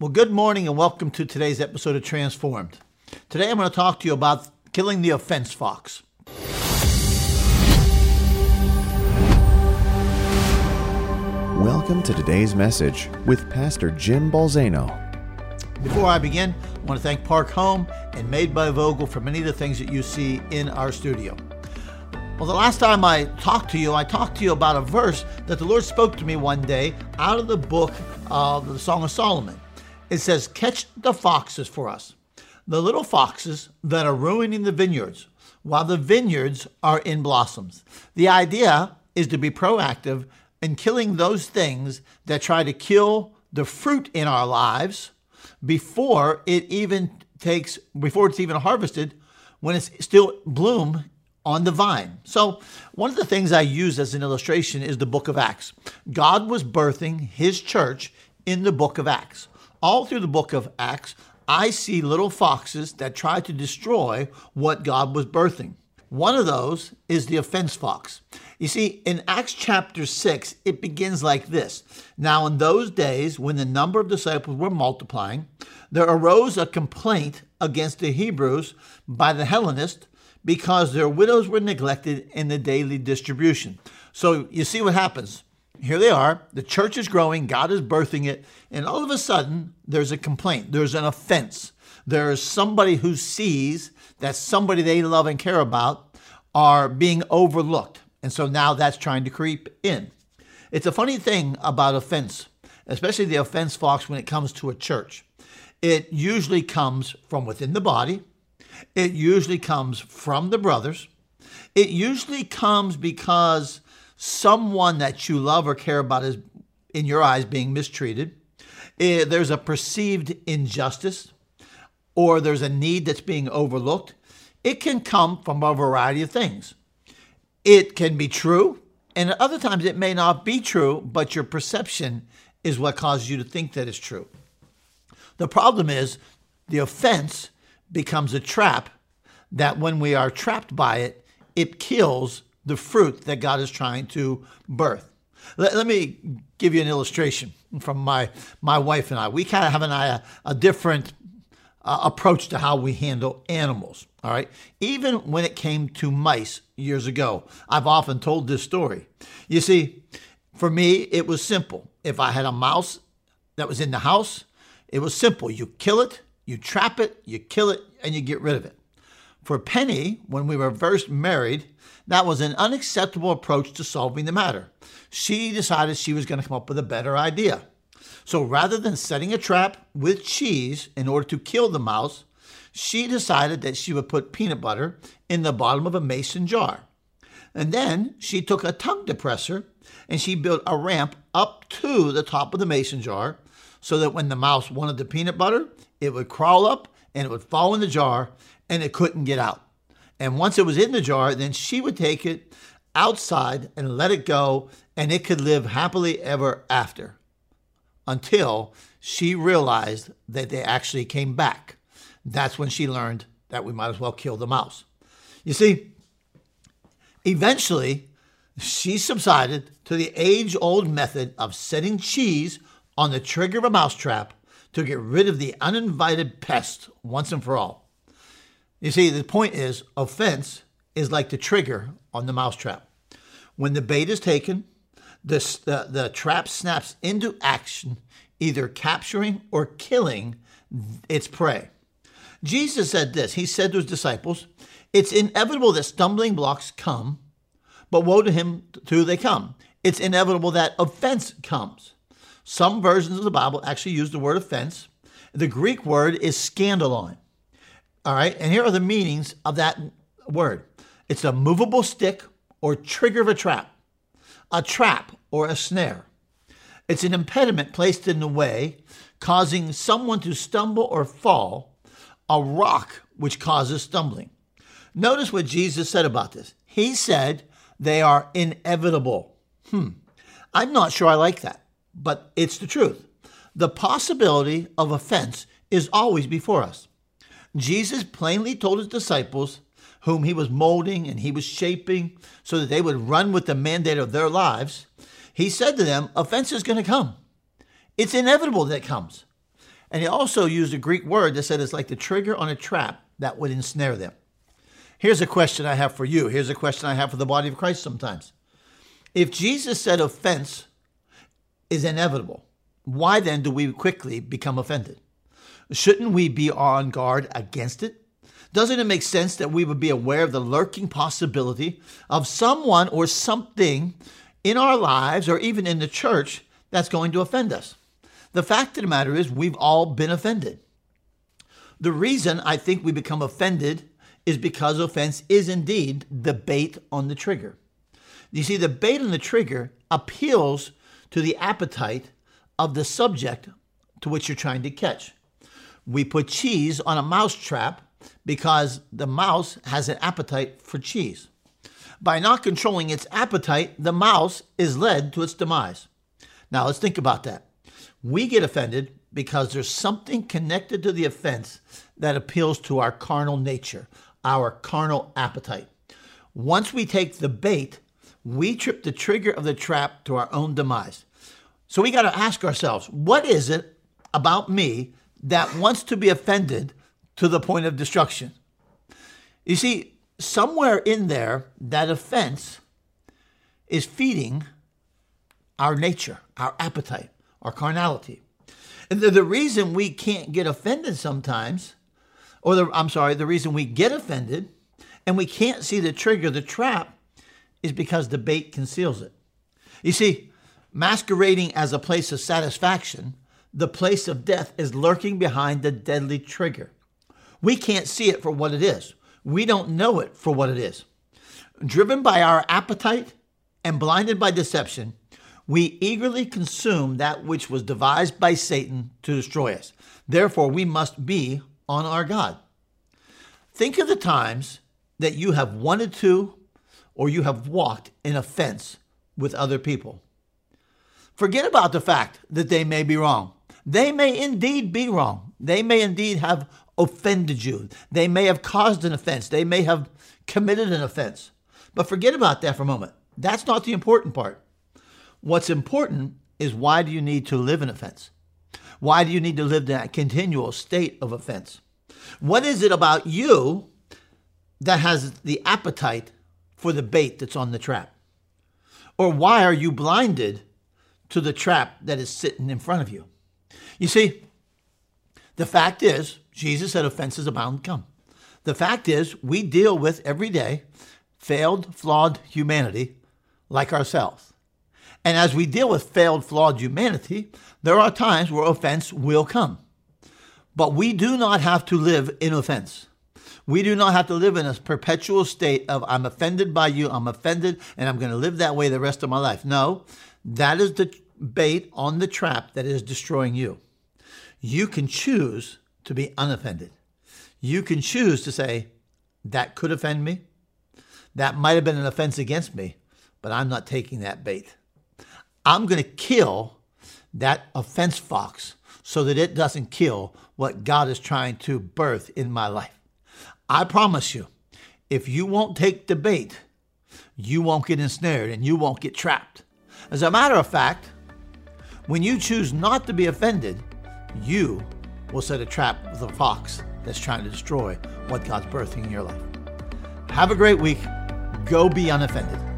Well, good morning and welcome to today's episode of Transformed. Today I'm going to talk to you about killing the offense fox. Welcome to today's message with Pastor Jim Balzano. Before I begin, I want to thank Park Home and Made by Vogel for many of the things that you see in our studio. Well, the last time I talked to you, I talked to you about a verse that the Lord spoke to me one day out of the book of the Song of Solomon. It says, Catch the foxes for us, the little foxes that are ruining the vineyards, while the vineyards are in blossoms. The idea is to be proactive in killing those things that try to kill the fruit in our lives before it even takes, before it's even harvested, when it's still bloom on the vine. So, one of the things I use as an illustration is the book of Acts. God was birthing his church in the book of Acts all through the book of Acts, I see little foxes that try to destroy what God was birthing. One of those is the offense fox. You see, in Acts chapter 6, it begins like this Now, in those days, when the number of disciples were multiplying, there arose a complaint against the Hebrews by the Hellenists because their widows were neglected in the daily distribution. So you see what happens here they are. The church is growing, God is birthing it, and all of a sudden, there's a complaint, there's an offense. There is somebody who sees that somebody they love and care about are being overlooked. And so now that's trying to creep in. It's a funny thing about offense, especially the offense fox when it comes to a church. It usually comes from within the body, it usually comes from the brothers, it usually comes because someone that you love or care about is, in your eyes, being mistreated. Eh, there's a perceived injustice or there's a need that's being overlooked. It can come from a variety of things. It can be true, and at other times it may not be true, but your perception is what causes you to think that it's true. The problem is the offense becomes a trap that when we are trapped by it, it kills the fruit that God is trying to birth. Let, let me give you an illustration from my, my wife and I. We kind of have an, a, a different uh, approach to how we handle animals. All right. Even when it came to mice years ago, I've often told this story. You see, for me, it was simple. If I had a mouse that was in the house, it was simple. You kill it, you trap it, you kill it, and you get rid of it. For Penny, when we were first married, that was an unacceptable approach to solving the matter. She decided she was going to come up with a better idea. So rather than setting a trap with cheese in order to kill the mouse, she decided that she would put peanut butter in the bottom of a mason jar. And then she took a tongue depressor and she built a ramp up to the top of the mason jar so that when the mouse wanted the peanut butter, it would crawl up and it would fall in the jar and it couldn't get out. And once it was in the jar, then she would take it outside and let it go, and it could live happily ever after until she realized that they actually came back. That's when she learned that we might as well kill the mouse. You see, eventually, she subsided to the age old method of setting cheese on the trigger of a mousetrap to get rid of the uninvited pest once and for all. You see, the point is offense is like the trigger on the mousetrap. When the bait is taken, the, the, the trap snaps into action, either capturing or killing its prey. Jesus said this He said to his disciples, It's inevitable that stumbling blocks come, but woe to him who they come. It's inevitable that offense comes. Some versions of the Bible actually use the word offense. The Greek word is scandalon. All right, and here are the meanings of that word it's a movable stick or trigger of a trap, a trap or a snare. It's an impediment placed in the way, causing someone to stumble or fall, a rock which causes stumbling. Notice what Jesus said about this. He said they are inevitable. Hmm. I'm not sure I like that, but it's the truth. The possibility of offense is always before us. Jesus plainly told his disciples, whom he was molding and he was shaping so that they would run with the mandate of their lives, he said to them, offense is going to come. It's inevitable that it comes. And he also used a Greek word that said it's like the trigger on a trap that would ensnare them. Here's a question I have for you. Here's a question I have for the body of Christ sometimes. If Jesus said offense is inevitable, why then do we quickly become offended? Shouldn't we be on guard against it? Doesn't it make sense that we would be aware of the lurking possibility of someone or something in our lives or even in the church that's going to offend us? The fact of the matter is, we've all been offended. The reason I think we become offended is because offense is indeed the bait on the trigger. You see, the bait on the trigger appeals to the appetite of the subject to which you're trying to catch. We put cheese on a mouse trap because the mouse has an appetite for cheese. By not controlling its appetite, the mouse is led to its demise. Now, let's think about that. We get offended because there's something connected to the offense that appeals to our carnal nature, our carnal appetite. Once we take the bait, we trip the trigger of the trap to our own demise. So we got to ask ourselves what is it about me that wants to be offended to the point of destruction? You see, somewhere in there, that offense is feeding our nature, our appetite, our carnality. And the, the reason we can't get offended sometimes, or the, I'm sorry, the reason we get offended and we can't see the trigger, the trap, is because the bait conceals it. You see, masquerading as a place of satisfaction, the place of death is lurking behind the deadly trigger. We can't see it for what it is. We don't know it for what it is. Driven by our appetite and blinded by deception, we eagerly consume that which was devised by Satan to destroy us. Therefore, we must be on our God. Think of the times that you have wanted to or you have walked in offense with other people. Forget about the fact that they may be wrong. They may indeed be wrong. They may indeed have offended you. They may have caused an offense. They may have committed an offense. But forget about that for a moment. That's not the important part. What's important is why do you need to live in offense? Why do you need to live in that continual state of offense? What is it about you that has the appetite for the bait that's on the trap? Or why are you blinded to the trap that is sitting in front of you? You see, the fact is, Jesus said offenses abound come. The fact is, we deal with every day failed, flawed humanity like ourselves. And as we deal with failed, flawed humanity, there are times where offense will come. But we do not have to live in offense. We do not have to live in a perpetual state of, I'm offended by you, I'm offended, and I'm going to live that way the rest of my life. No, that is the bait on the trap that is destroying you. You can choose to be unoffended. You can choose to say, that could offend me. That might have been an offense against me, but I'm not taking that bait. I'm going to kill that offense fox so that it doesn't kill what God is trying to birth in my life. I promise you, if you won't take the bait, you won't get ensnared and you won't get trapped. As a matter of fact, when you choose not to be offended, you will set a trap with a fox that's trying to destroy what God's birthing in your life. Have a great week. Go be unoffended.